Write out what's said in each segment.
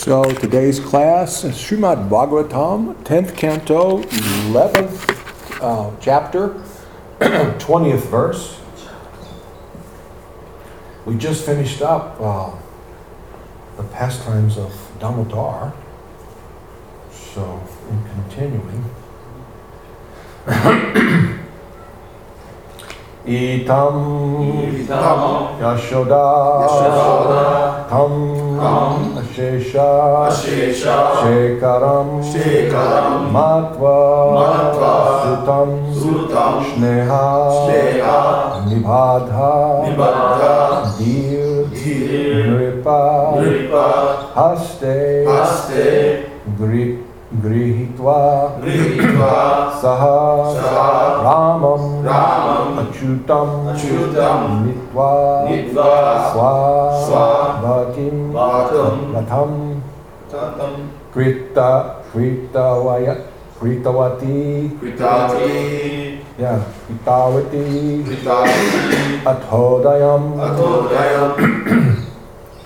So today's class is Srimad Bhagavatam, 10th canto, 11th uh, chapter, 20th verse. We just finished up uh, the pastimes of Damodar. So, in continuing. Itam Itam Yashoda Yashoda Tam Tam Ashesha Ashesha Shekaram Shekaram Matva Matva Sutam गृहीत्वा गृहीत्वा सः रामं रामम् अच्युतं अच्युतं नीत्वा नीत्वा स्वा स्वा भाकिं भाकं रथं कृतवय कृतवती कृतवती कृतवती अथोदयम् अथोदयम्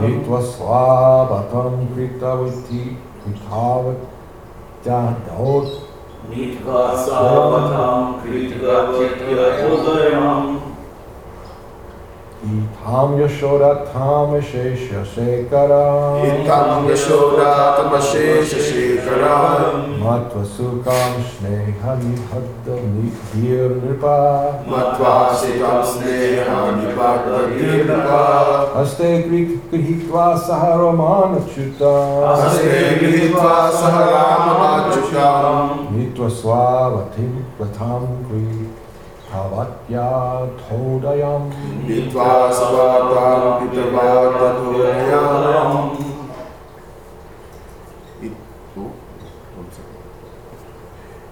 नीत्वा कृतवती कृतावत्यादौ नीत्वा स्वावतं कृतवत्या इत्थं यशोरथामशेषशेखरा इत्थं यशोरात्मशेषशेखरा मत्वसुकां स्नेहनिहद्धीर्नृपा मत्वा सुखां स्नेहनिपाकृपा हस्ते गृहीत्वा सह रमानच्युता हस्ते गृहीत्वा सह रामानच्युता नीत्वा स्वावथिं प्रथां भवत्या धोदयं हिन्द्रा समापितूरया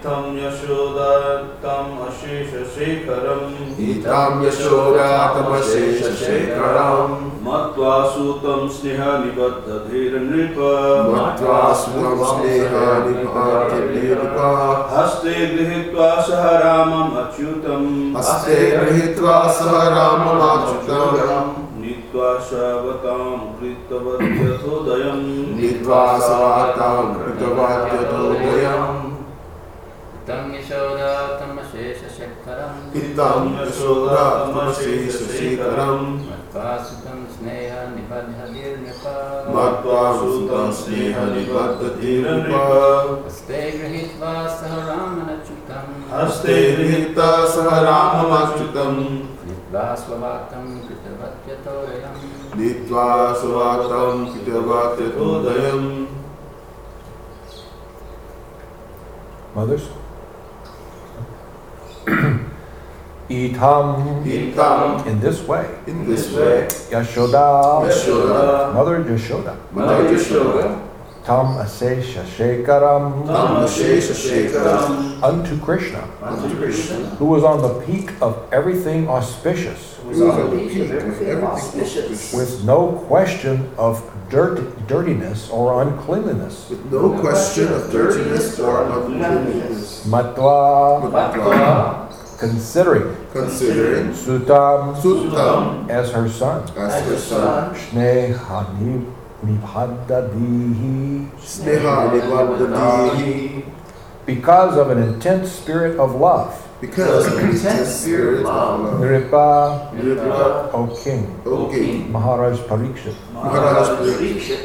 इत्थं यशोदात्तम् अशेषशेखरम् इत्थं यशोदातमशेषशेखरम् मत्वा सूतं स्नेहनिबद्धधीर्नृप। मत्वा सूतं स्नेहनिबद्धधीर्नृप। हस्ते गृहीत्वा सह रामम् अच्युतम्। हस्ते गृहीत्वा सह रामम् अच्युतम्। नीत्वा शावतां कृतवत्यथोदयम् कृतवत्यथोदयम् पित्तं यशोदातमशेषशेखरं पित्तं यशोदातमशेषशेखरं मत्वा सुतं स्नेहनिबद्धतिर्नृपा मत्वा सुतं स्नेहनिबद्धतिर्नृपा हस्ते गृहीत्वा सह रामनच्युतं हस्ते गृहीत्वा सह राममच्युतं नीत्वा स्ववाक्तं कृतवत्यतोदयं नीत्वा स्ववाक्तं कृतवत्यतोदयम्। Mothers? Itam. Itam. In this way. in this way. Yashoda. Yashoda. Mother Yashoda. Mother Yashoda. Tam asesha shekaram Tam Ashesha Shekaram unto Krishna, unto Krishna, who was on the peak of everything auspicious, who is on the peak of everything auspicious, with no question of dirt, dirtiness or uncleanliness. with no question of dirtiness or uncleanliness. Matva, Matva, considering. Considering Sutam. Suttam as her son, as her son, Shneha Nibhadadihi, Sneha Nivadadihi, because of an intense spirit of love. because of the intense spirit of love. Nripa, Nirva, O king, O king, Maharaj Parikshit, Maharaj Parikshit,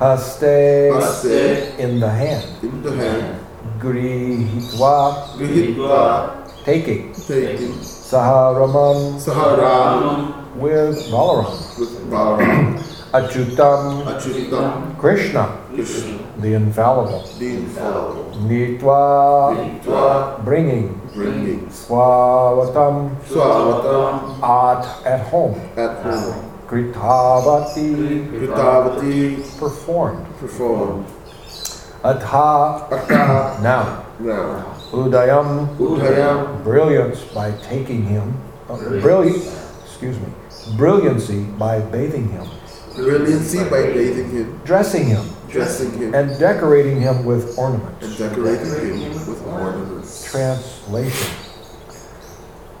Haste Haste, in the hand, in the hand, Grihitva. Grihitva, taking, taking, Saharamam. Saharam, with Balaram, with Balaram, Achutam. Achyutam, Krishna, Krishna, the infallible, the infallible, Nitva Tva, bringing, bringing, Swavatam Swavatam, at at home, at home, Kritavati. Kritavati, performed, performed, Atha. Atta, now, now, Udayam. Udayam, brilliance by taking him, uh, brilliant, excuse me, brilliancy by bathing him, brilliancy by bathing him, dressing him, dressing him, and decorating him with ornaments. and decorating him with ornaments. Translation.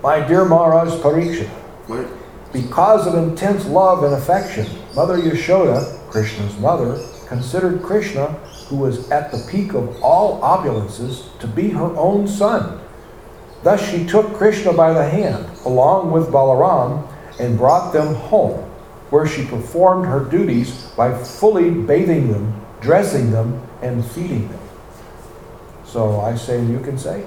My dear Maharaj Parikshit, My, because of intense love and affection, Mother Yashoda, Krishna's mother, considered Krishna, who was at the peak of all opulences, to be her own son. Thus she took Krishna by the hand, along with Balaram, and brought them home, where she performed her duties by fully bathing them, dressing them, and feeding them. So I say, you can say,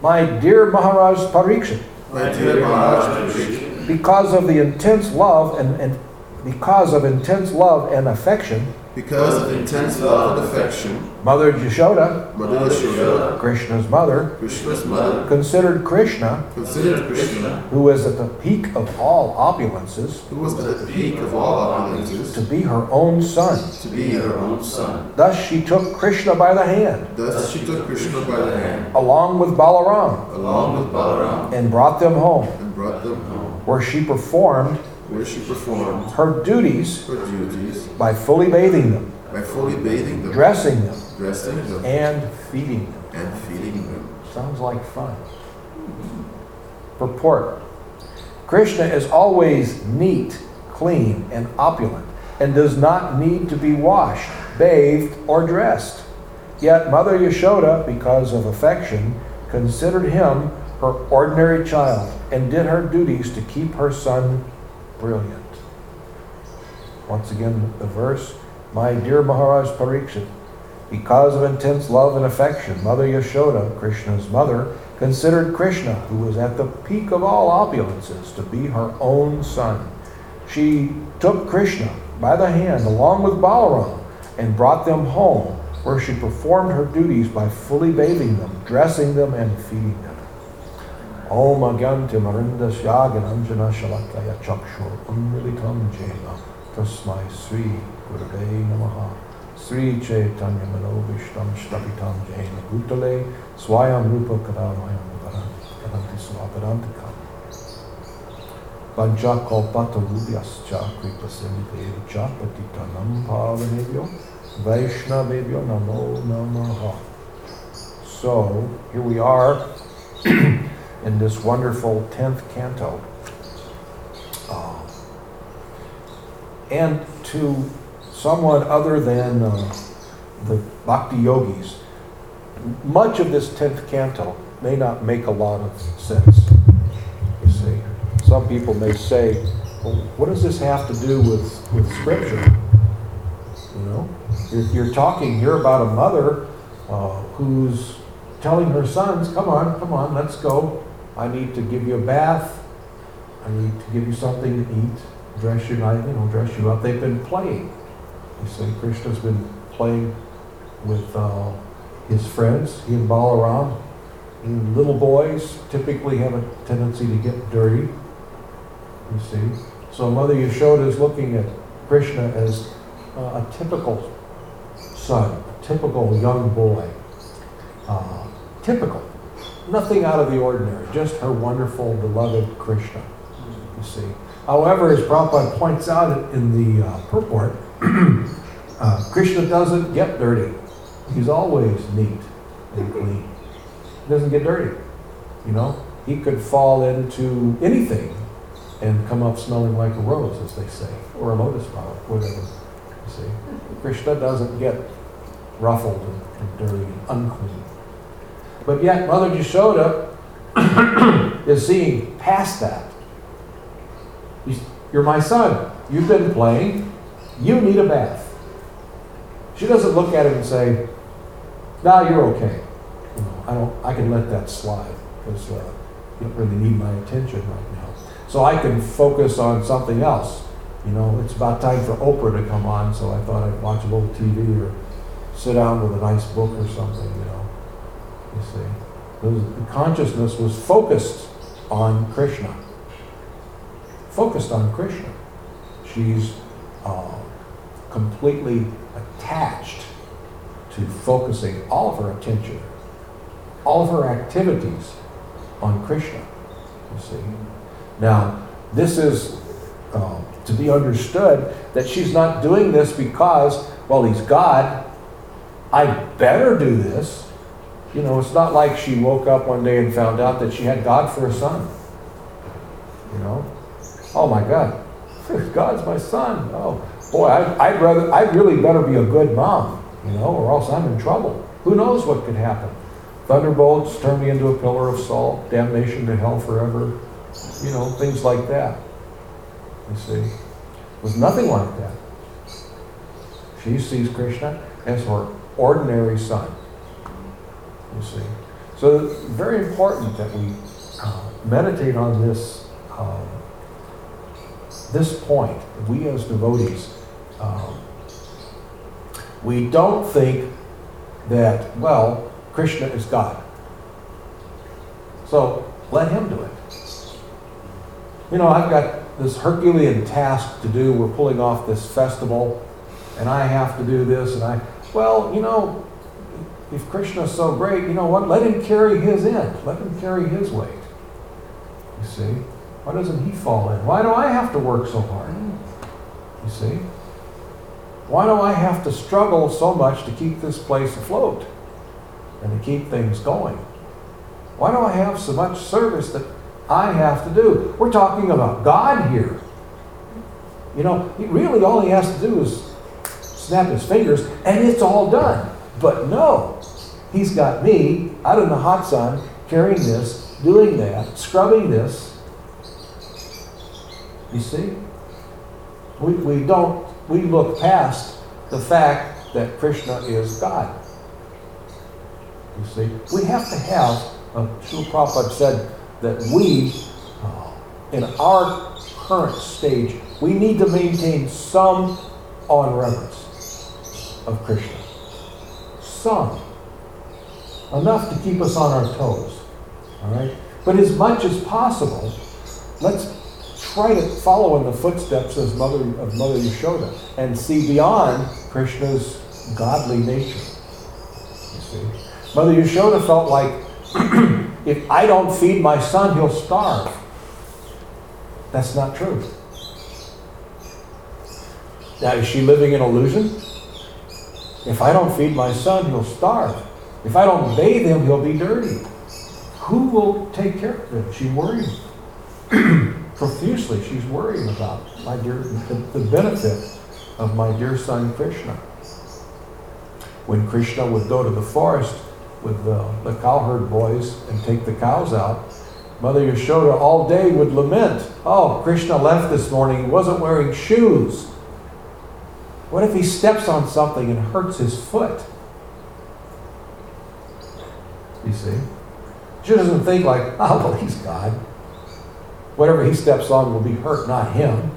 My dear Maharaj Parikshit, my dear Maharaj Parikshit, because of the intense love and, and because of intense love and affection, because of intense love and affection, Mother Yashoda, Mother Yashoda, Krishna's mother, Krishna's mother, considered Krishna, considered Krishna, who was at the peak of all opulences, who was at the peak of all opulences, to be her own son. to be her own son. Thus she took Krishna by the hand, Thus she took Krishna by the hand, along with Balaram, along with Balaram, and brought them home, and brought them home, where she performed where she performed her duties her duties by fully bathing them, by fully bathing them, dressing them, dressing them, and feeding them. and feeding them. Sounds like fun. Purport Krishna is always neat, clean, and opulent, and does not need to be washed, bathed, or dressed. Yet Mother Yashoda, because of affection, considered him her ordinary child and did her duties to keep her son brilliant. Once again, the verse My dear Maharaj Parikshit, because of intense love and affection, Mother Yashoda, Krishna's mother, considered Krishna, who was at the peak of all opulences, to be her own son. She took Krishna by the hand along with Balaram and brought them home, where she performed her duties by fully bathing them, dressing them, and feeding them. Om Agyanti Marinda Shyagananjana Shalakaya Chakshur Umrilitam Jena Tasmai Sri Gurave Namaha Sri Chaitanya Manovishtam Shtapitam Jena Bhutale Swayam Rupa Kadamayam Kadanti Swavadantikam Panchakalpata Rubyascha Kripa Sindhe Chapatitanam Pavanebhyo Vaishnavebhyo Namo Namaha So, here we are in this wonderful 10th canto. Uh, and to someone other than uh, the bhakti yogis, much of this 10th canto may not make a lot of sense. You see, some people may say, well, what does this have to do with, with scripture? You know, you're, you're talking here about a mother uh, who's telling her sons, come on, come on, let's go. I need to give you a bath. I need to give you something to eat, dress you, you know, dress you up. They've been playing. You see, Krishna's been playing with uh, his friends, he and Balaram. And little boys typically have a tendency to get dirty. You see, so Mother Yashoda is looking at Krishna as uh, a typical son, a typical young boy. Uh, typical. Nothing out of the ordinary, just her wonderful, beloved Krishna, you see. However, as Prabhupada points out in the uh, purport, uh, Krishna doesn't get dirty. He's always neat and clean. He doesn't get dirty. You know, he could fall into anything and come up smelling like a rose, as they say, or a lotus flower, whatever. You see, Krishna doesn't get ruffled and, and dirty and unclean. But yet, Mother Yashoda is seeing past that. You're my son. You've been playing. You need a bath. She doesn't look at him and say, "Now you're okay. You know, I don't. I can let that slide because uh, you don't really need my attention right now. So I can focus on something else. You know, it's about time for Oprah to come on, so I thought I'd watch a little TV or sit down with a nice book or something. You see, the consciousness was focused on Krishna. Focused on Krishna. She's uh, completely attached to focusing all of her attention, all of her activities on Krishna. You see. Now, this is uh, to be understood that she's not doing this because, well, he's God. I better do this. You know, it's not like she woke up one day and found out that she had God for a son. You know, oh my God, God's my son. Oh boy, I, I'd rather, I'd really better be a good mom, you know, or else I'm in trouble. Who knows what could happen? Thunderbolts turn me into a pillar of salt, damnation to hell forever, you know, things like that. You see, it was nothing like that. She sees Krishna as her ordinary son. You see, so very important that we uh, meditate on this um, this point. We as devotees, um, we don't think that well, Krishna is God. So let him do it. You know, I've got this Herculean task to do. We're pulling off this festival, and I have to do this, and I, well, you know, if Krishna's so great, you know what? Let him carry his end. Let him carry his weight. You see? Why doesn't he fall in? Why do I have to work so hard? You see? Why do I have to struggle so much to keep this place afloat and to keep things going? Why do I have so much service that I have to do? We're talking about God here. You know, he really all he has to do is snap his fingers and it's all done. But no, he's got me out in the hot sun carrying this, doing that, scrubbing this. You see? We, we don't, we look past the fact that Krishna is God. You see? We have to have, uh, Srila Prabhupada said that we, uh, in our current stage, we need to maintain some on reverence of Krishna. Some. Enough to keep us on our toes. All right? But as much as possible, let's try to follow in the footsteps of Mother, of Mother Yashoda and see beyond Krishna's godly nature. You see? Mother Yashoda felt like if I don't feed my son, he'll starve. That's not true. Now, is she living in illusion? If I don't feed my son, he'll starve. If I don't bathe him, he'll be dirty. Who will take care of him? She worried profusely. She's worrying about my dear the, the benefit of my dear son Krishna. When Krishna would go to the forest with the, the cowherd boys and take the cows out, Mother Yashoda all day would lament, Oh, Krishna left this morning. He wasn't wearing shoes. What if he steps on something and hurts his foot? You see? She doesn't think like, oh, well, he's God. Whatever he steps on will be hurt, not him.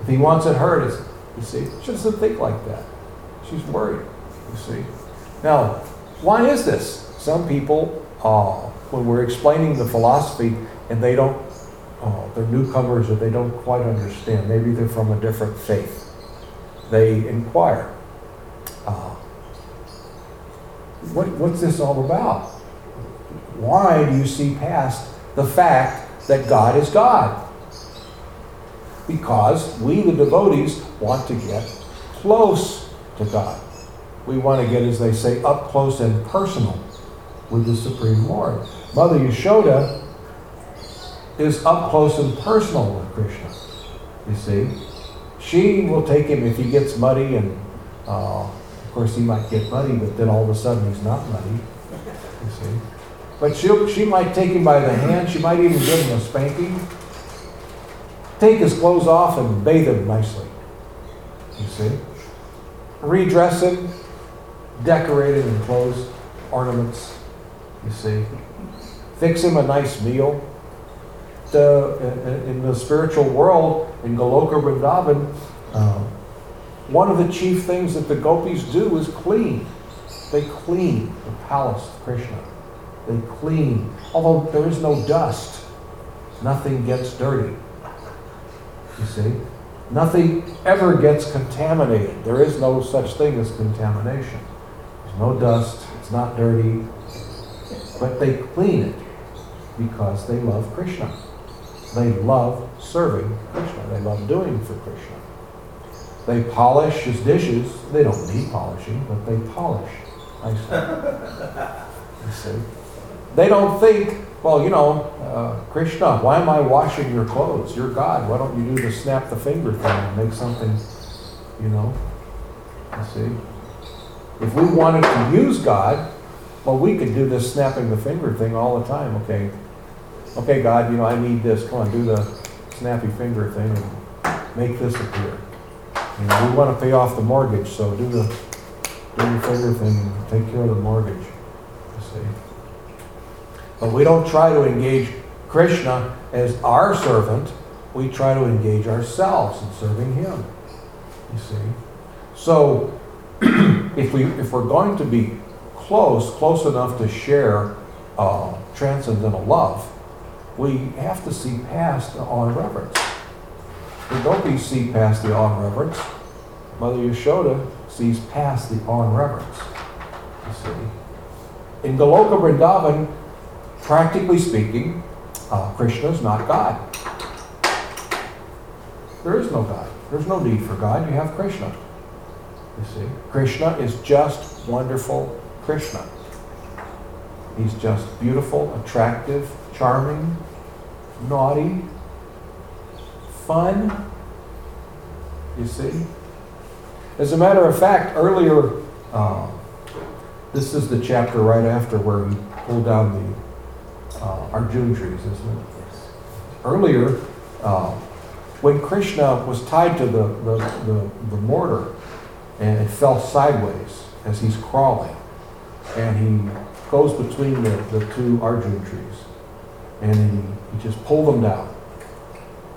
If he wants it hurt, it's, you see, she doesn't think like that. She's worried, you see. Now, why is this? Some people, uh, when we're explaining the philosophy and they don't, uh, they're newcomers or they don't quite understand, maybe they're from a different faith, they inquire. uh, what, what's this all about? Why do you see past the fact that God is God? Because we, the devotees, want to get close to God. We want to get, as they say, up close and personal with the Supreme Lord. Mother Yashoda is up close and personal with Krishna. You see, she will take him if he gets muddy, and uh, of course he might get muddy, but then all of a sudden he's not muddy. You see, but she she might take him by the hand. She might even give him a spanking. Take his clothes off and bathe him nicely. You see, redress him, decorate him in clothes, ornaments. You see, fix him a nice meal the, in the spiritual world, in Goloka Vrindavan, uh, one of the chief things that the gopis do is clean. They clean the palace of Krishna. They clean. Although there is no dust, nothing gets dirty. You see? Nothing ever gets contaminated. There is no such thing as contamination. There's no dust, it's not dirty. But they clean it because they love Krishna. They love serving Krishna. They love doing for Krishna. They polish his dishes. They don't need polishing, but they polish nicely. you see? They don't think, well, you know, uh, Krishna, why am I washing your clothes? You're God. Why don't you do the snap the finger thing and make something, you know? You see? If we wanted to use God, well, we could do this snapping the finger thing all the time. Okay, okay, God, you know, I need this. Come on, do the snappy finger thing and make this appear. You know, we want to pay off the mortgage, so do the do the finger thing and take care of the mortgage. You see. But we don't try to engage Krishna as our servant. We try to engage ourselves in serving Him. You see. So, if we if we're going to be close, close enough to share uh, transcendental love, we have to see past the awe and reverence. The gopis see past the awe and reverence. Mother Yashoda sees past the awe and reverence. You see. In Goloka Vrindavan, practically speaking, uh, Krishna is not God. There is no God. There's no need for God. You have Krishna. You see. Krishna is just wonderful Krishna. He's just beautiful, attractive, charming, naughty, fun. You see? As a matter of fact, earlier, uh, this is the chapter right after where we pulled down the uh, Arjun trees, isn't it? Earlier, uh, when Krishna was tied to the, the, the, the mortar and it fell sideways as he's crawling, and he goes between the, the two Arjun trees and he, he just pulled them down.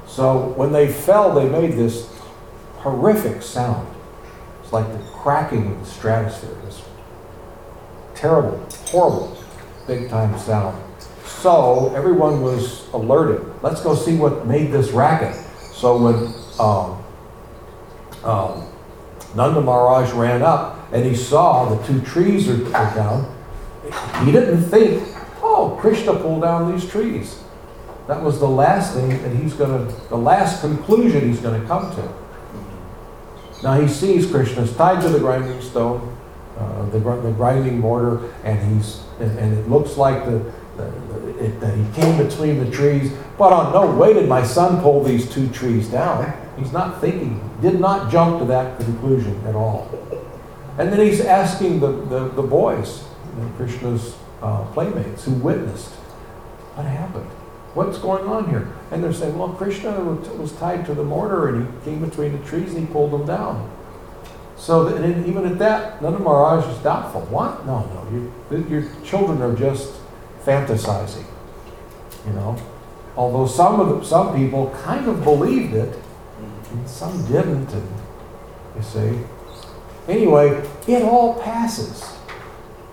So when they fell, they made this horrific sound. It's like the cracking of the stratosphere, this terrible, horrible, big time sound. So everyone was alerted. Let's go see what made this racket. So when um, um, Nanda Maharaj ran up and he saw the two trees are, down, he didn't think oh, Krishna pulled down these trees. That was the last thing that he's going to, the last conclusion he's going to come to. Now he sees Krishna's tied to the grinding stone, uh, the, the grinding mortar, and he's, and, and it looks like the, the, the it, that he came between the trees. But on no way did my son pull these two trees down. He's not thinking, did not jump to that conclusion at all. And then he's asking the, the, the boys, you know, Krishna's uh, playmates who witnessed what happened. What's going on here? And they're saying, well, Krishna was tied to the mortar and he came between the trees and he pulled them down. So that, and even at that, none Nanda Maharaj is doubtful. What? No, no. You, your children are just fantasizing. You know, although some of the, some people kind of believed it, and some didn't. And you see, anyway, it all passes.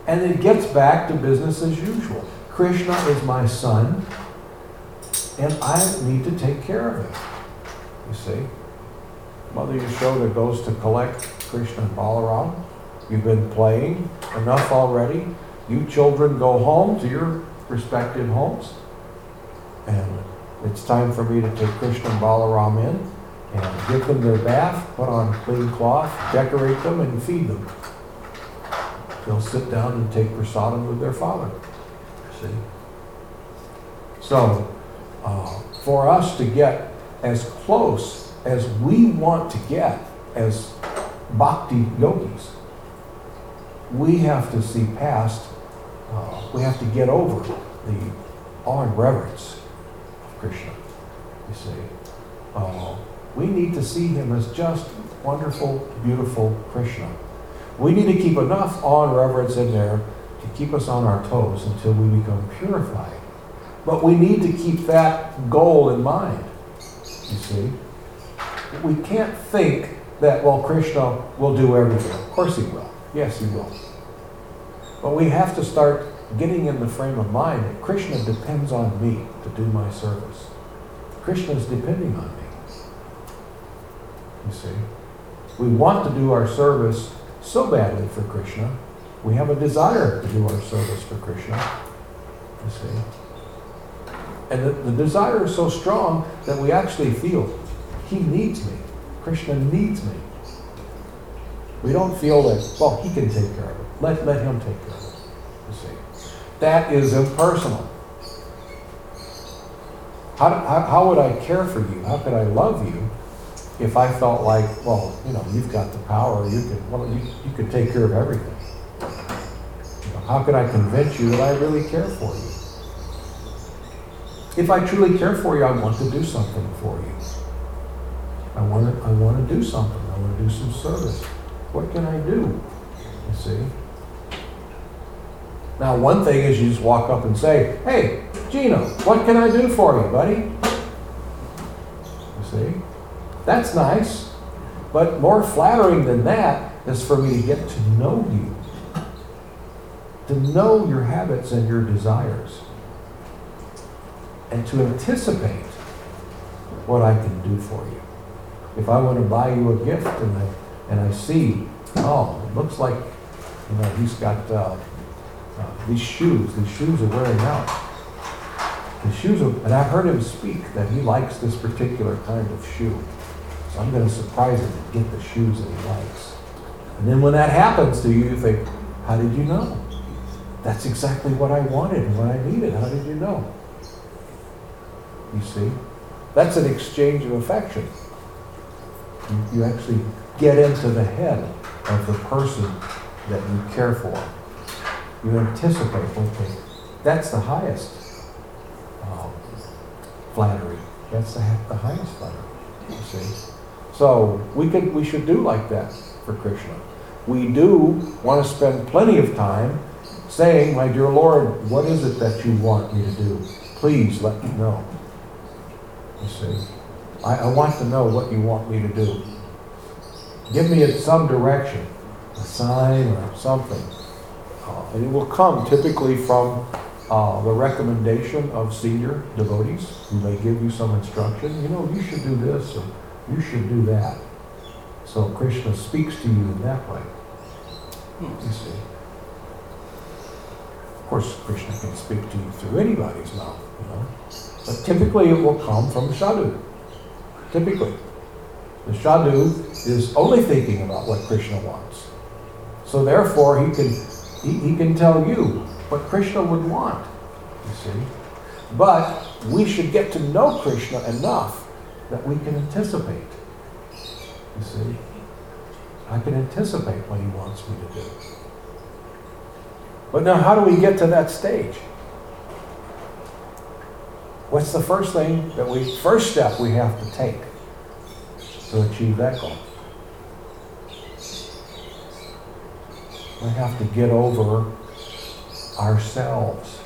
And it gets back to business as usual. Krishna is my son, and I need to take care of him. You see? Mother Yashoda goes to collect Krishna and Balaram. You've been playing enough already. You children go home to your respective homes. And it's time for me to take Krishna and Balaram in and give them their bath, put on clean cloth, decorate them, and feed them. They'll sit down and take prasadam with their father. See? So, uh, for us to get as close as we want to get as bhakti yogis, we have to see past, uh, we have to get over the awe and reverence of Krishna. You see, uh, we need to see him as just wonderful, beautiful Krishna. We need to keep enough awe and reverence in there to keep us on our toes until we become purified. But we need to keep that goal in mind. You see, we can't think that, well, Krishna will do everything. Of course he will. Yes, he will. But we have to start getting in the frame of mind that Krishna depends on me to do my service. Krishna is depending on me. You see? We want to do our service so badly for Krishna. We have a desire to do our service for Krishna. You see? And the, the desire is so strong that we actually feel he needs me. Krishna needs me. We don't feel that, well, he can take care of it. Let, let him take care of it. You see. That is impersonal. How, how, how would I care for you? How could I love you if I felt like, well, you know, you've got the power, you could, well, you, you could take care of everything. You know, how could I convince you that I really care for you? If I truly care for you, I want to do something for you. I want to, I want to do something. I want to do some service. What can I do? You see? Now, one thing is you just walk up and say, hey, Gino, what can I do for you, buddy? You see? That's nice. But more flattering than that is for me to get to know you, to know your habits and your desires, and to anticipate what I can do for you. If I want to buy you a gift and I, and I see, oh, it looks like, you know, he's got uh, uh, these shoes, these shoes are wearing out. The shoes are, and I've heard him speak that he likes this particular kind of shoe. So I'm going to surprise him and get the shoes that he likes. And then when that happens to you, you think, how did you know? That's exactly what I wanted and what I needed. How did you know? You see? That's an exchange of affection. You, actually get into the head of the person that you care for. You anticipate, okay, that's the highest um, flattery. That's the, the highest flattery. You see? So we could we should do like that for Krishna. We do want to spend plenty of time saying, My dear Lord, what is it that you want me to do? Please let me know. You see. I, I want to know what you want me to do. Give me some direction, a sign or something. Uh, and it will come typically from uh, the recommendation of senior devotees who may give you some instruction. You know, you should do this or you should do that. So Krishna speaks to you in that way. You see. Of course, Krishna can speak to you through anybody's mouth, you know. But typically it will come from the sadhu. Typically. The sadhu is only thinking about what Krishna wants. So therefore he can he, he can tell you what Krishna would want, you see. But we should get to know Krishna enough that we can anticipate. You see? I can anticipate what he wants me to do. But now, how do we get to that stage? What's the first thing that we, first step we have to take to achieve that goal? We have to get over ourselves.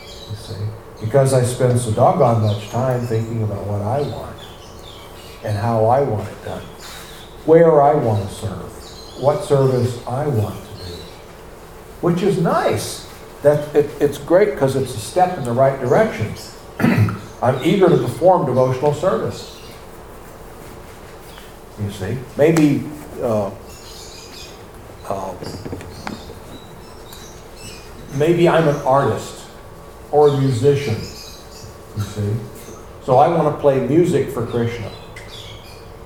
You see? Because I spend so doggone much time thinking about what I want and how I want it done, where I want to serve, what service I want to do, which is nice. That it, it's great because it's a step in the right direction. I'm eager to perform devotional service. You see, maybe uh, um, maybe I'm an artist or a musician, you see. So I want to play music for Krishna.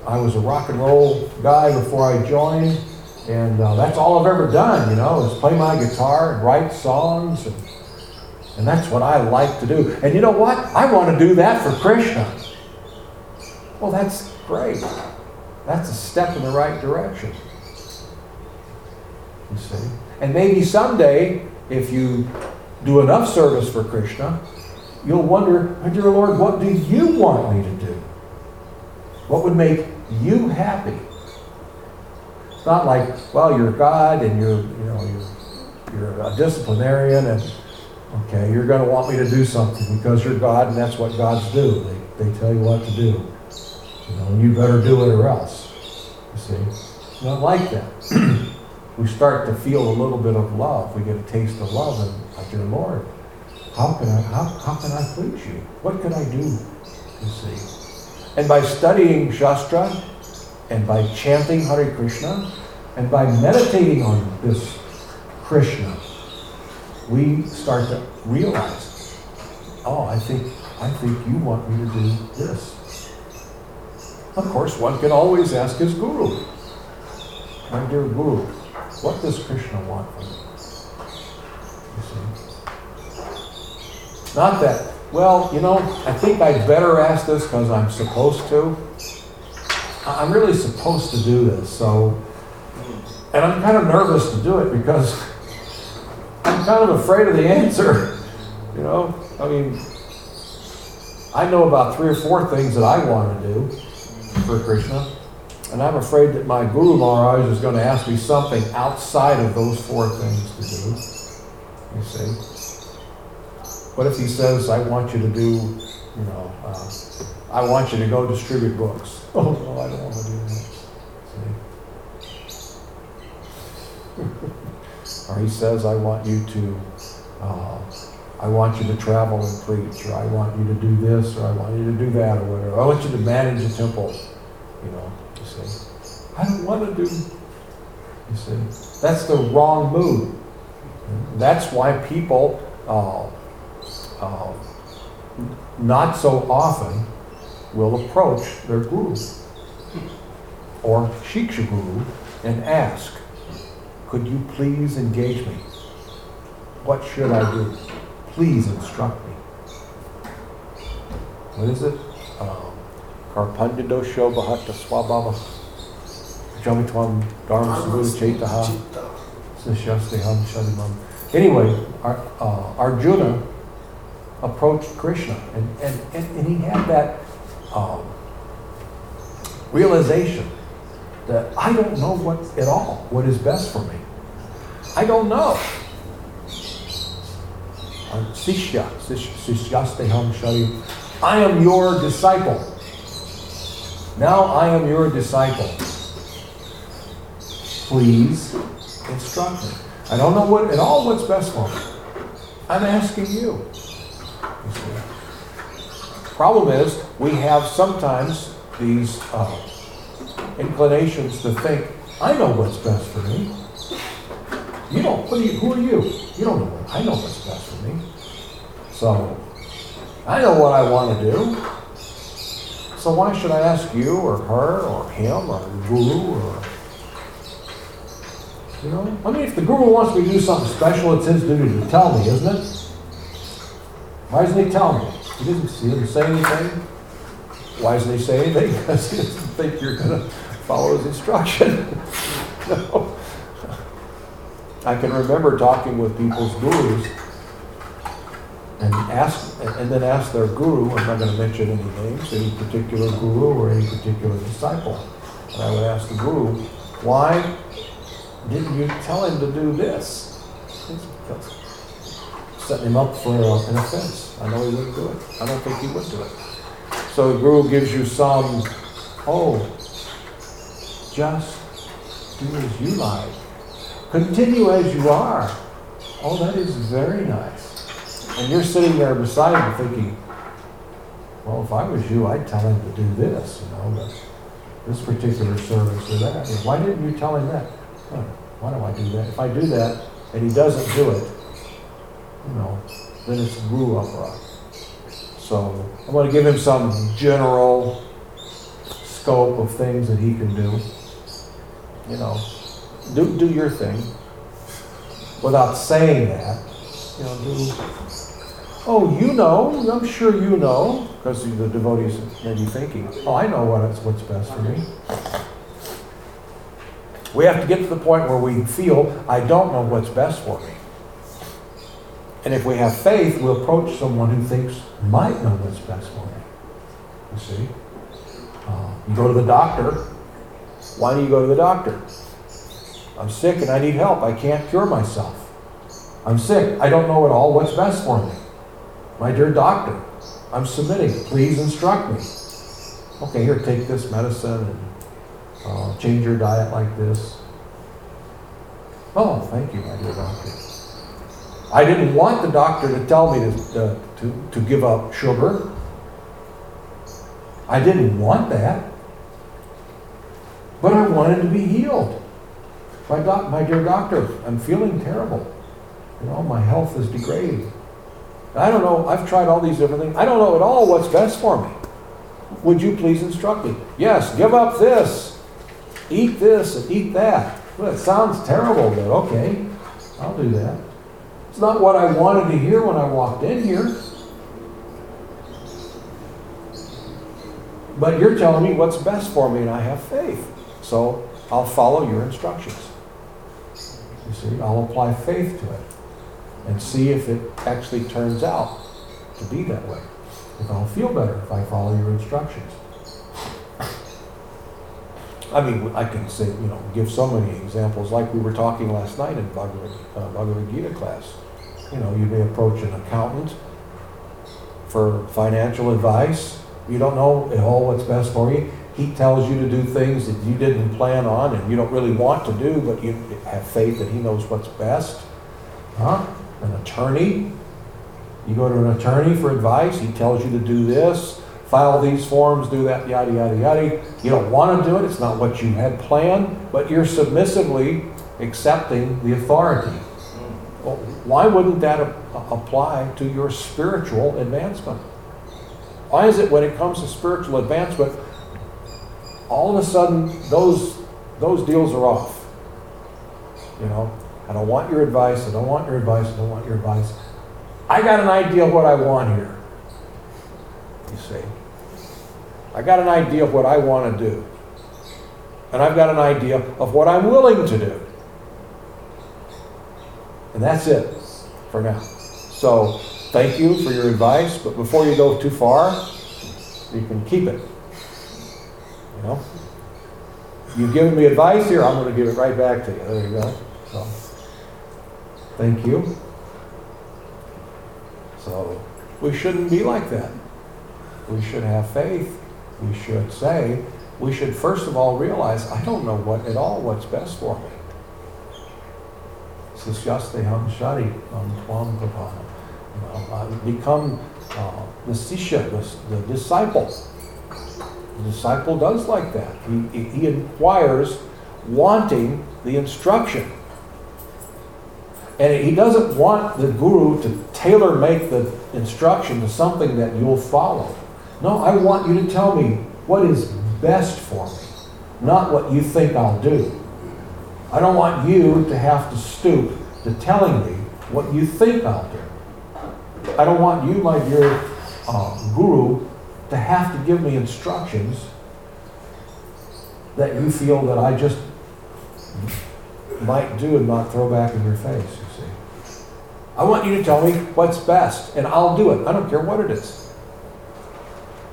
I was a rock and roll guy before I joined, and uh, that's all I've ever done, you know, is play my guitar and write songs, and, and that's what I like to do. And you know what? I want to do that for Krishna. Well, that's great. That's a step in the right direction. You see? And maybe someday, if you do enough service for Krishna, you'll wonder, "My dear Lord, what do you want me to do? What would make you happy? It's not like, well, you're God and you're, you know, you're, you're a disciplinarian and, okay, you're going to want me to do something because you're God and that's what gods do. They, they tell you what to do. You know, you better do it or else. You see? Not like that. we start to feel a little bit of love. We get a taste of love and, dear Lord, how can I how, how can I please you? What can I do? You see. And by studying Shastra and by chanting Hare Krishna and by meditating on this Krishna, we start to realize, oh, I think I think you want me to do this. Of course, one can always ask his guru. My dear guru, what does Krishna want from me? Not that, well, you know, I think I'd better ask this because I'm supposed to. I- I'm really supposed to do this, so. And I'm kind of nervous to do it because I'm kind of afraid of the answer. You know, I mean, I know about three or four things that I want to do for Krishna. And I'm afraid that my Guru Maharaj is going to ask me something outside of those four things to do. You see? What if he says, I want you to do, you know, uh, I want you to go distribute books? Oh, no, I don't want to do that. See? or he says, I want you to, uh, I want you to travel and preach, or I want you to do this, or I want you to do that, or whatever. I want you to manage a temple, you know, you see. I don't want to do, you see. That's the wrong mood. That's why people, uh, uh, not so often, will approach their guru or Shiksha guru and ask, could you please engage me? What should I do? Please instruct me. What is it? Um, Karpandidosho Bhakta Swabhava Jamitwam Dharma Shadimam. Anyway, Ar- uh, Arjuna approached Krishna and, and, and, and he had that um, realization that I don't know what at all what is best for me. I don't know. Uh, Sishya, sish- Sishyasteham Shari. I am your disciple. Now I am your disciple. Please instruct me. I don't know what at all what's best for me. I'm asking you. Problem is, we have sometimes these uh, inclinations to think, I know what's best for me. You don't. What are you, who are you? You don't know. What, I know what's best for me. So, I know what I want to do. So why should I ask you or her or him or guru or you know? I mean, if the guru wants me to do something special, it's his duty to tell me, isn't it? Why doesn't he tell me? He doesn't, he doesn't say anything. Why doesn't he say anything? Because he doesn't think you're going to follow his instruction. no. I can remember talking with people's gurus and ask, and then ask their guru, I'm not going to mention any names, any particular guru or any particular disciple. And I would ask the guru, why didn't you tell him to do this? Setting him up for uh, an offense. I know he wouldn't do it. I don't think he would do it. So the guru gives you some, oh, just do as you like. Continue as you are. Oh, that is very nice. And you're sitting there beside him thinking, well, if I was you, I'd tell him to do this, you know, this particular service or that. Why didn't you tell him that? Huh. Why do I do that? If I do that and he doesn't do it, you know, then it's guru opera. So I'm going to give him some general scope of things that he can do. You know, do do your thing without saying that. You know, do. Oh, you know, I'm sure you know, because the devotees may be thinking, oh, I know what what's best for me. We have to get to the point where we feel, I don't know what's best for me. And if we have faith, we'll approach someone who thinks might know what's best for me. You see? Uh, you go to the doctor. Why do you go to the doctor? I'm sick and I need help. I can't cure myself. I'm sick. I don't know at all what's best for me. My dear doctor, I'm submitting. Please instruct me. Okay, here, take this medicine uh, change your diet like this. Oh, thank you, my dear doctor. I didn't want the doctor to tell me to, to, to give up sugar. I didn't want that. But I wanted to be healed. My, doc, my dear doctor, I'm feeling terrible. You know, my health is degraded. I don't know, I've tried all these different things. I don't know at all what's best for me. Would you please instruct me? Yes, give up this. Eat this and eat that. Well, it sounds terrible, but okay, I'll do that. It's not what I wanted to hear when I walked in here. But you're telling me what's best for me, and I have faith. So I'll follow your instructions. You see, I'll apply faith to it and see if it actually turns out to be that way. If I'll feel better if I follow your instructions. I mean, I can say, you know, give so many examples, like we were talking last night in Bhagavad, uh, Bhagavad Gita class. You know, you may approach an accountant for financial advice. You don't know at all what's best for you. He tells you to do things that you didn't plan on and you don't really want to do, but you have faith that he knows what's best. Huh? An attorney. You go to an attorney for advice. He tells you to do this, file these forms, do that, yada, yada, yada. You don't want to do it. It's not what you had planned, but you're submissively accepting the authority. Well, why wouldn't that a- apply to your spiritual advancement? Why is it when it comes to spiritual advancement, all of a sudden those those deals are off? You know, I don't want your advice. I don't want your advice. I don't want your advice. I got an idea of what I want here. You see, I got an idea of what I want to do, and I've got an idea of what I'm willing to do. And that's it for now. So thank you for your advice, but before you go too far, you can keep it. You know? You've given me advice here, I'm going to give it right back to you. There you go. So thank you. So we shouldn't be like that. We should have faith. We should say, we should first of all realize, I don't know what at all what's best for me. Shari prabhana. You know, uh, Become uh, the sisha, the, the disciple. The disciple does like that. He, he inquires wanting the instruction. And he doesn't want the guru to tailor make the instruction to something that you'll follow. No, I want you to tell me what is best for me, not what you think I'll do. I don't want you to have to stoop to telling me what you think I'll do. I don't want you, my dear uh, guru, to have to give me instructions that you feel that I just might do and not throw back in your face, you see. I want you to tell me what's best, and I'll do it. I don't care what it is.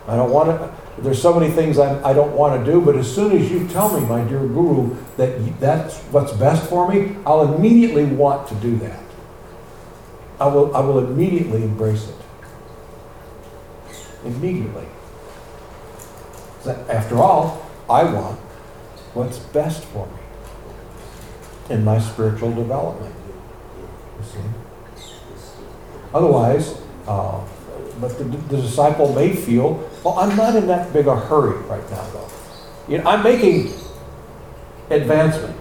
I don't want to, there's so many things I, I don't want to do, but as soon as you tell me, my dear guru, that that's what's best for me, I'll immediately want to do that. I will, I will immediately embrace it. Immediately. After all, I want what's best for me in my spiritual development. You see? Otherwise, uh, but the, the disciple may feel, well, I'm not in that big a hurry right now, though. You know, I'm making advancement.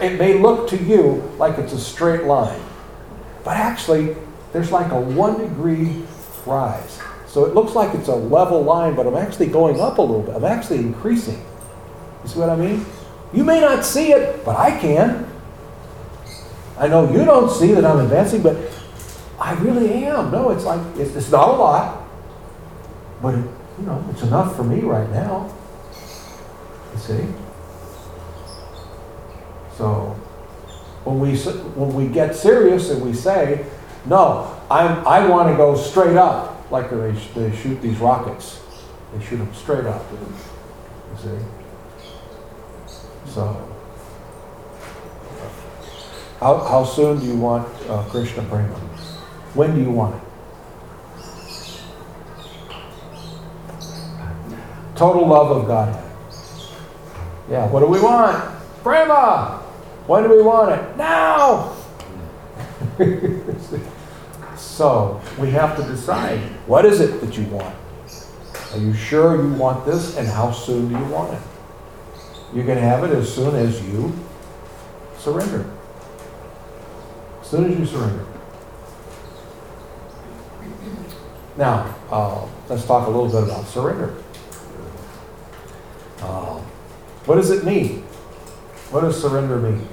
It may look to you like it's a straight line, but actually, there's like a one degree rise. So it looks like it's a level line, but I'm actually going up a little bit. I'm actually increasing. You see what I mean? You may not see it, but I can. I know you don't see that I'm advancing, but I really am. No, it's like, it's, it's not a lot, but it, you know, it's enough for me right now. You see? So, when we, when we get serious and we say, no, I'm, I want to go straight up, like they, they shoot these rockets. They shoot them straight up. You see? So, how, how soon do you want uh, Krishna Prema? When do you want it? Total love of Godhead. Yeah, what do we want? Prema! When do we want it? Now! so, we have to decide what is it that you want? Are you sure you want this and how soon do you want it? You can have it as soon as you surrender. As soon as you surrender. Now, uh, let's talk a little bit about surrender. What does it mean? What does surrender mean?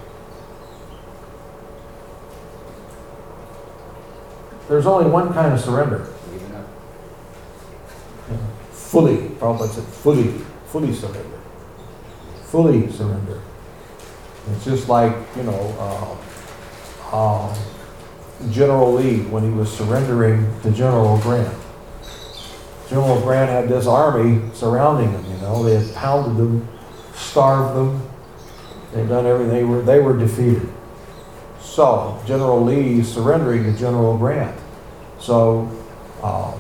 There's only one kind of surrender. Fully, Prabhupada said, fully, fully surrender. Fully surrender. It's just like, you know, uh, uh, General Lee when he was surrendering to General Grant. General Grant had this army surrounding him, you know, they had pounded them, starved them, They've done everything, they were, they were defeated. So, General Lee surrendering to General Grant. So, uh,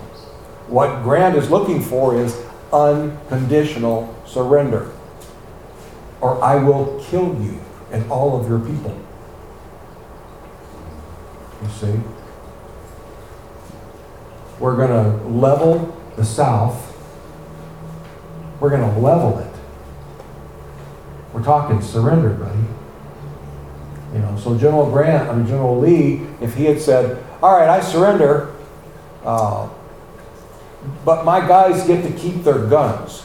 what Grant is looking for is unconditional surrender. Or I will kill you and all of your people. You see? We're going to level the South. We're going to level it. We're talking surrender, buddy. You know, so General Grant, I mean General Lee, if he had said, "All right, I surrender," uh, but my guys get to keep their guns,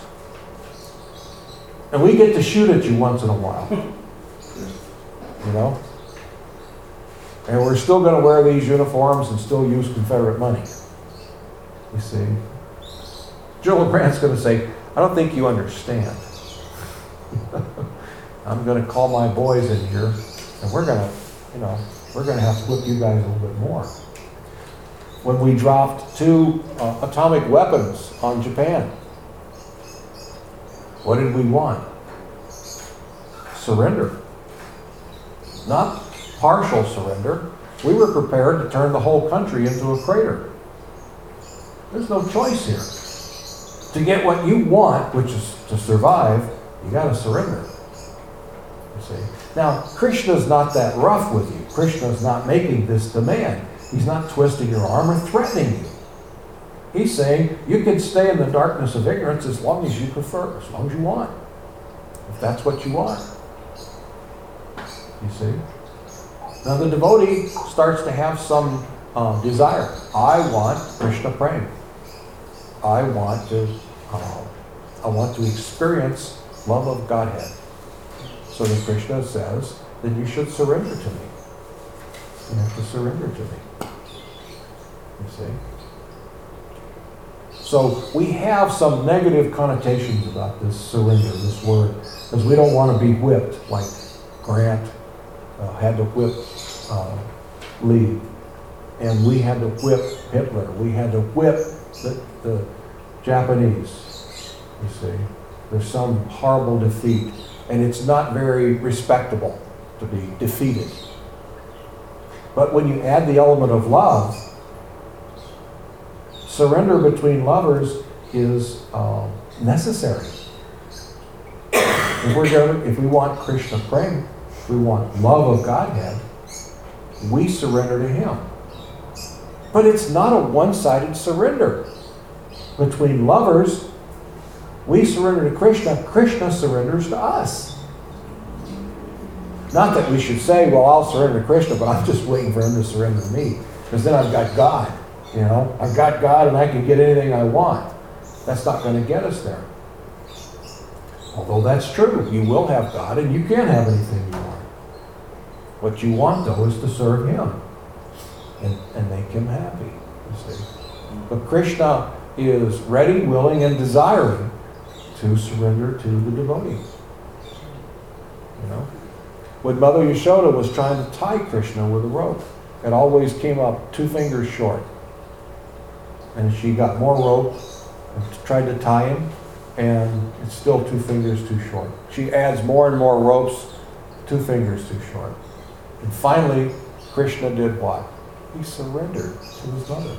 and we get to shoot at you once in a while, you know, and we're still going to wear these uniforms and still use Confederate money. You see, General Grant's going to say, "I don't think you understand." I'm going to call my boys in here, and we're going to, you know, we're going to have to whip you guys a little bit more. When we dropped two uh, atomic weapons on Japan, what did we want? Surrender. Not partial surrender. We were prepared to turn the whole country into a crater. There's no choice here. To get what you want, which is to survive, you got to surrender. You see? Now, Krishna's not that rough with you. Krishna's not making this demand. He's not twisting your arm or threatening you. He's saying you can stay in the darkness of ignorance as long as you prefer, as long as you want. If that's what you want. You see? Now the devotee starts to have some uh, desire. I want Krishna prema. I want to, uh, I want to experience love of Godhead. So then Krishna says, then you should surrender to me. You have to surrender to me. You see? So we have some negative connotations about this surrender, this word, because we don't want to be whipped like Grant uh, had to whip uh, Lee, and we had to whip Hitler. We had to whip the, the Japanese. You see, there's some horrible defeat, and it's not very respectable to be defeated. But when you add the element of love, surrender between lovers is um, necessary. If we're if we want Krishna prema, if we want love of Godhead, we surrender to Him. But it's not a one-sided surrender. Between lovers, we surrender to Krishna, Krishna surrenders to us. Not that we should say, well, I'll surrender to Krishna, but I'm just waiting for him to surrender to me. Because then I've got God. You know, I've got God and I can get anything I want. That's not going to get us there. Although that's true, you will have God and you can have anything you want. What you want, though, is to serve Him and, and make Him happy. You see. But Krishna is ready, willing, and desiring to surrender to the devotee. You know? When Mother Yashoda was trying to tie Krishna with a rope, it always came up two fingers short. And she got more rope and tried to tie him, and it's still two fingers too short. She adds more and more ropes, two fingers too short. And finally, Krishna did what? He surrendered to his mother.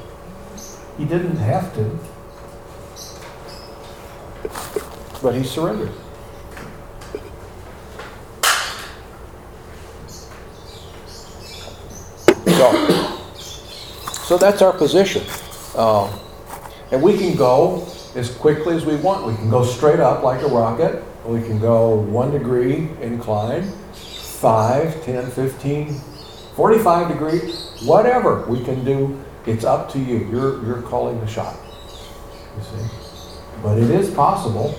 He didn't have to, but he surrendered. So, so that's our position. Um, and we can go as quickly as we want. We can go straight up like a rocket. We can go one degree incline, 5, 10, 15, 45 degree, whatever we can do. It's up to you. You're, you're calling the shot. You see? But it is possible.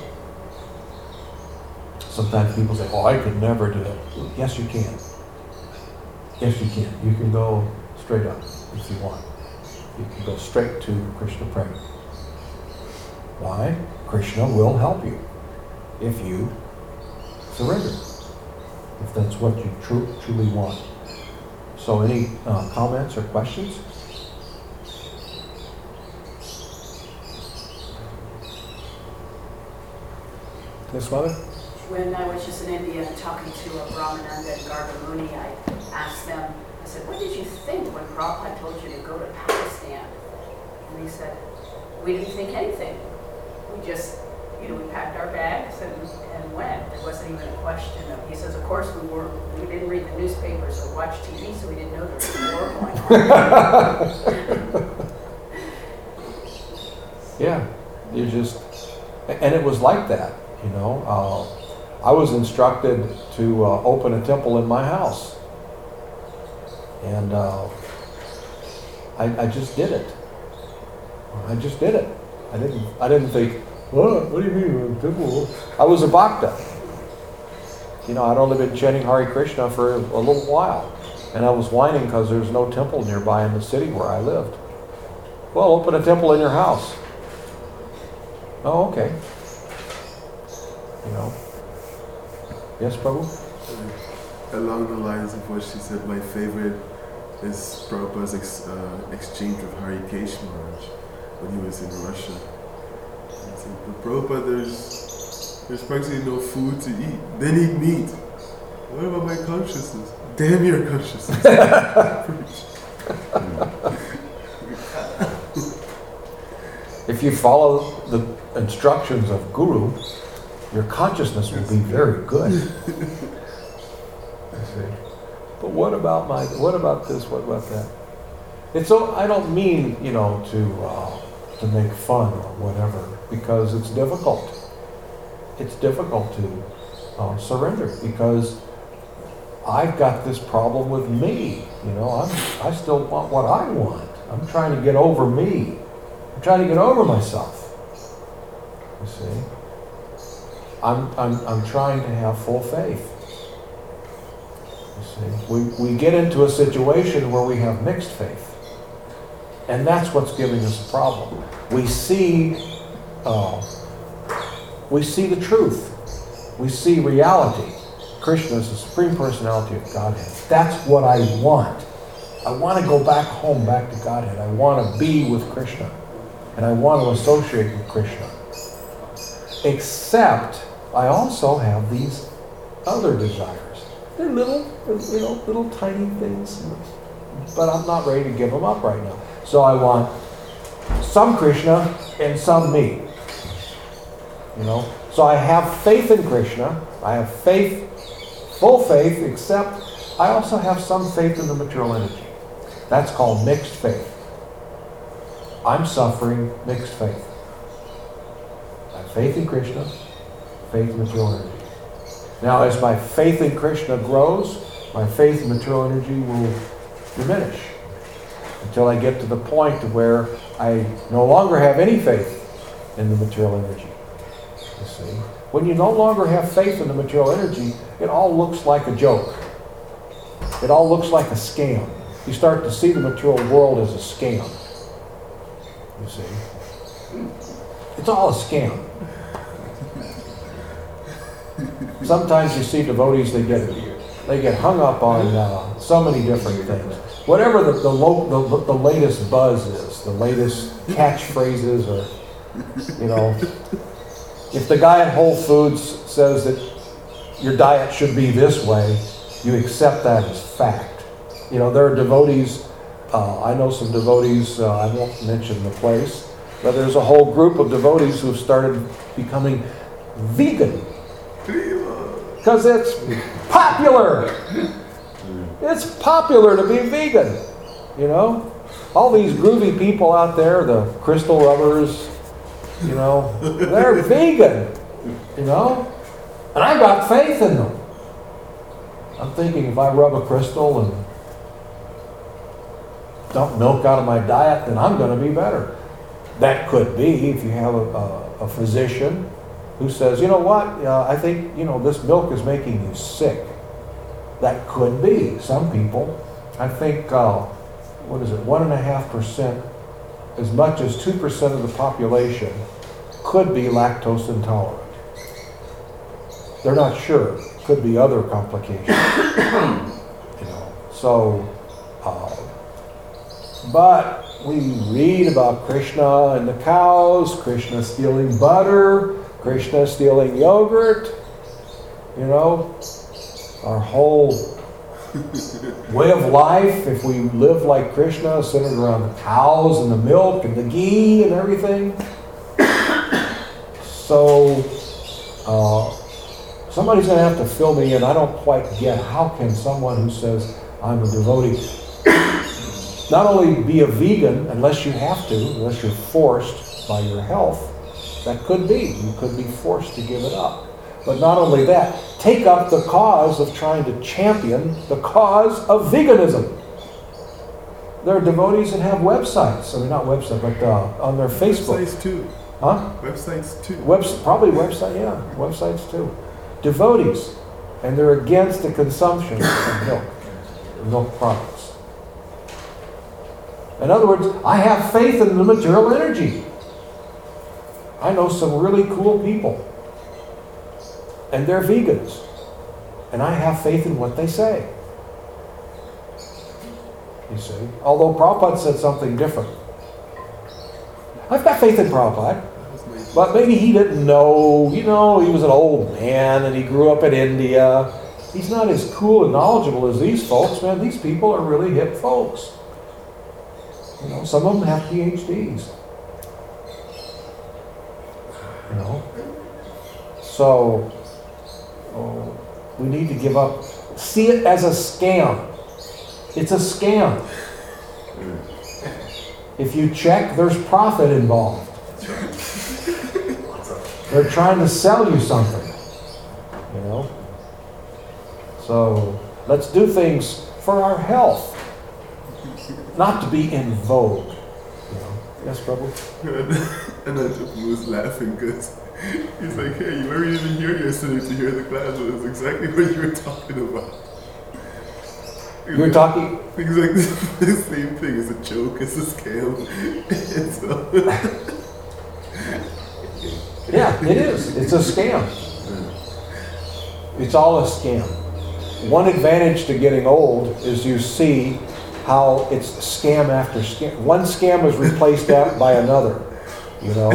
Sometimes people say, oh, I could never do it. Yes, you can. Yes, you can. You can go straight up if you want. You can go straight to Krishna Prema. Why? Krishna will help you if you surrender, if that's what you tru- truly want. So, any uh, comments or questions? Yes, Mother? When I was just in India talking to a Brahmananda and Gargamuni, I asked them, I said, what did you think when Prabhupada told you to go to Pakistan? And they said, we didn't think anything. We just, you know, we packed our bags and, and went. There wasn't even a question of, he says, of course we were, we didn't read the newspapers or watch TV, so we didn't know there was a war going on. Yeah, you just, and it was like that, you know. Uh, I was instructed to uh, open a temple in my house, and uh, I, I just did it. I just did it. I didn't. I didn't think. What? What do you mean temple? I was a bhakta. You know, I'd only been chanting Hare Krishna for a little while, and I was whining because there's no temple nearby in the city where I lived. Well, open a temple in your house. Oh, okay. You know. Yes, Prabhu? Along the lines of what she said, my favorite is Prabhupada's ex, uh, exchange with Hari Kesh Maharaj when he was in Russia. He said, but Prabhupada, there's, there's practically no food to eat. Then eat meat. What about my consciousness? Damn your consciousness. If you follow the instructions of Guru, your consciousness will be very good. You see? But what about my? What about this? What about that? It's so I don't mean you know to uh, to make fun or whatever because it's difficult. It's difficult to uh, surrender because I've got this problem with me. You know, I'm I still want what I want. I'm trying to get over me. I'm trying to get over myself. You see? I'm, I'm, I'm trying to have full faith. We, we get into a situation where we have mixed faith. And that's what's giving us a problem. We see, uh, we see the truth. We see reality. Krishna is the Supreme Personality of Godhead. That's what I want. I want to go back home, back to Godhead. I want to be with Krishna and I want to associate with Krishna. Except I also have these other desires. They're little, you know, little tiny things, but I'm not ready to give them up right now. So I want some Krishna and some me. You know, so I have faith in Krishna. I have faith, full faith, except I also have some faith in the material energy. That's called mixed faith. I'm suffering mixed faith. I have faith in Krishna, faith material. Now, as my faith in Krishna grows, my faith in material energy will diminish until I get to the point where I no longer have any faith in the material energy. You see? When you no longer have faith in the material energy, it all looks like a joke. It all looks like a scam. You start to see the material world as a scam. You see? It's all a scam. Sometimes you see devotees, they get they get hung up on uh, so many different things. Whatever the the, lo- the the latest buzz is, the latest catchphrases, or you know, if the guy at Whole Foods says that your diet should be this way, you accept that as fact. You know, there are devotees. Uh, I know some devotees. Uh, I won't mention the place, but there's a whole group of devotees who've started becoming vegan because it's popular. It's popular to be vegan. You know, all these groovy people out there, the crystal rubbers, you know, they're vegan. You know, and I've got faith in them. I'm thinking if I rub a crystal and dump milk out of my diet, then I'm going to be better. That could be if you have a, a, a physician who says, you know what, uh, I think, you know, this milk is making you sick. That could be. Some people, I think, uh, what is it, one and a half percent, as much as two percent of the population could be lactose intolerant. They're not sure. Could be other complications. you know, so, uh, but we read about Krishna and the cows, Krishna stealing butter, Krishna stealing yogurt. You know, our whole way of life, if we live like Krishna, centered around the cows and the milk and the ghee and everything. So, uh, somebody's going to have to fill me in. I don't quite get how can someone who says I'm a devotee not only be a vegan unless you have to, unless you're forced by your health. That could be. You could be forced to give it up. But not only that, take up the cause of trying to champion the cause of veganism. There are devotees that have websites. I mean, not website, but uh, on their Facebook. Websites too. Huh? Websites too. Webs- probably website, yeah, websites too. Devotees, and they're against the consumption of milk, milk products. In other words, I have faith in the material energy. I know some really cool people, and they're vegans, and I have faith in what they say. You see, although Prabhupada said something different. I've got faith in Prabhupada. But maybe he didn't know, you know, he was an old man and he grew up in India. He's not as cool and knowledgeable as these folks, man. These people are really hip folks. You know, some of them have PhDs. You know? So, oh, we need to give up. See it as a scam. It's a scam. If you check, there's profit involved. They're trying to sell you something, you know? So let's do things for our health, not to be in vogue. You? Yes, Prabhu? and I just was laughing because he's like, hey, you weren't even here yesterday to hear the class, but it's exactly what you were talking about. You're talking, Things like the same thing. It's a joke, it's a scam. so, yeah, it is. It's a scam. It's all a scam. One advantage to getting old is you see how it's scam after scam. One scam is replaced by another, you know?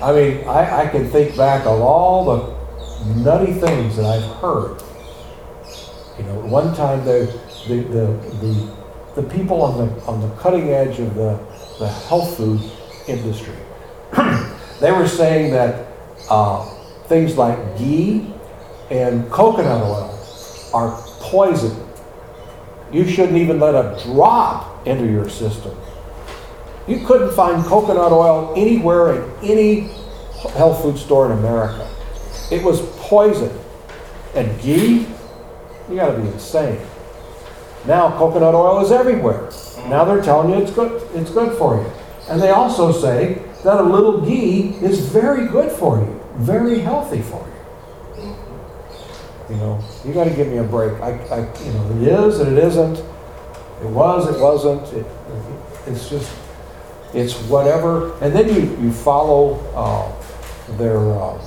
I mean, I, I can think back of all the nutty things that I've heard. You know, one time the, the, the, the, the people on the, on the cutting edge of the, the health food industry, they were saying that uh, things like ghee and coconut oil are poison. You shouldn't even let a drop into your system. You couldn't find coconut oil anywhere in any health food store in America. It was poison. And ghee, You gotta be insane. Now coconut oil is everywhere. Now they're telling you it's good, it's good for you. And they also say that a little ghee is very good for you, very healthy for you. You know, you gotta give me a break. I, I, you know, it is and it isn't. It was, it wasn't. It, it's just, it's whatever. And then you, you follow uh, their uh,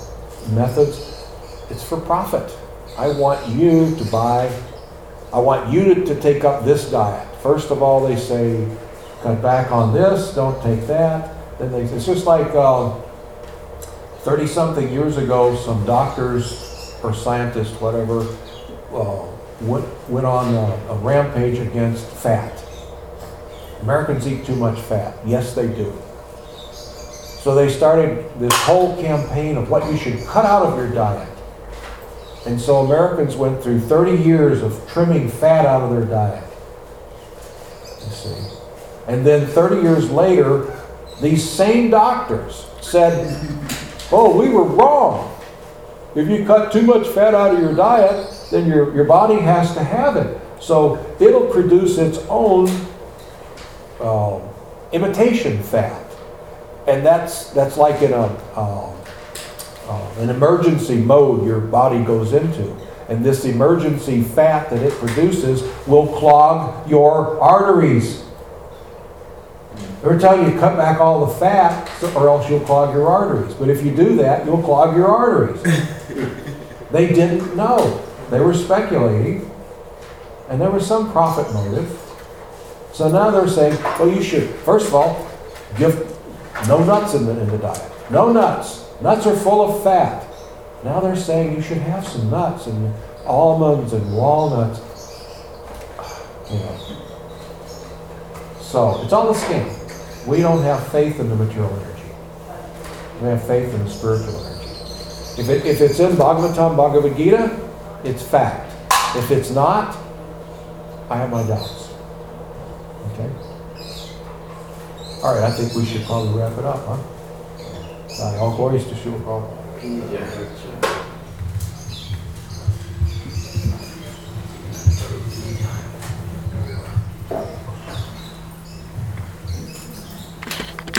methods. It's for profit. I want you to buy, I want you to, to take up this diet. First of all, they say, cut back on this, don't take that. Then they, it's just like 30 uh, something years ago, some doctors or scientists, whatever, uh, went, went on a, a rampage against fat. Americans eat too much fat. Yes, they do. So they started this whole campaign of what you should cut out of your diet. And so Americans went through 30 years of trimming fat out of their diet. You see. And then 30 years later, these same doctors said, Oh, we were wrong. If you cut too much fat out of your diet, then your, your body has to have it. So it'll produce its own um, imitation fat. And that's, that's like in a, um, uh, an emergency mode your body goes into. And this emergency fat that it produces will clog your arteries. Every time you cut back all the fat, or else you'll clog your arteries. But if you do that, you'll clog your arteries. they didn't know. They were speculating. And there was some profit motive. So now they're saying, well, you should, first of all, give no nuts in the, in the diet. No nuts. Nuts are full of fat. Now they're saying you should have some nuts and almonds and walnuts. You know. So it's all a scam. We don't have faith in the material energy. We have faith in the spiritual energy. If, it, if it's in Bhagavatam, Bhagavad Gita, it's fact. If it's not, I have my doubts. Okay? All right, I think we should probably wrap it up, huh? Uh, all glories to Srila Prabhupada. Yeah.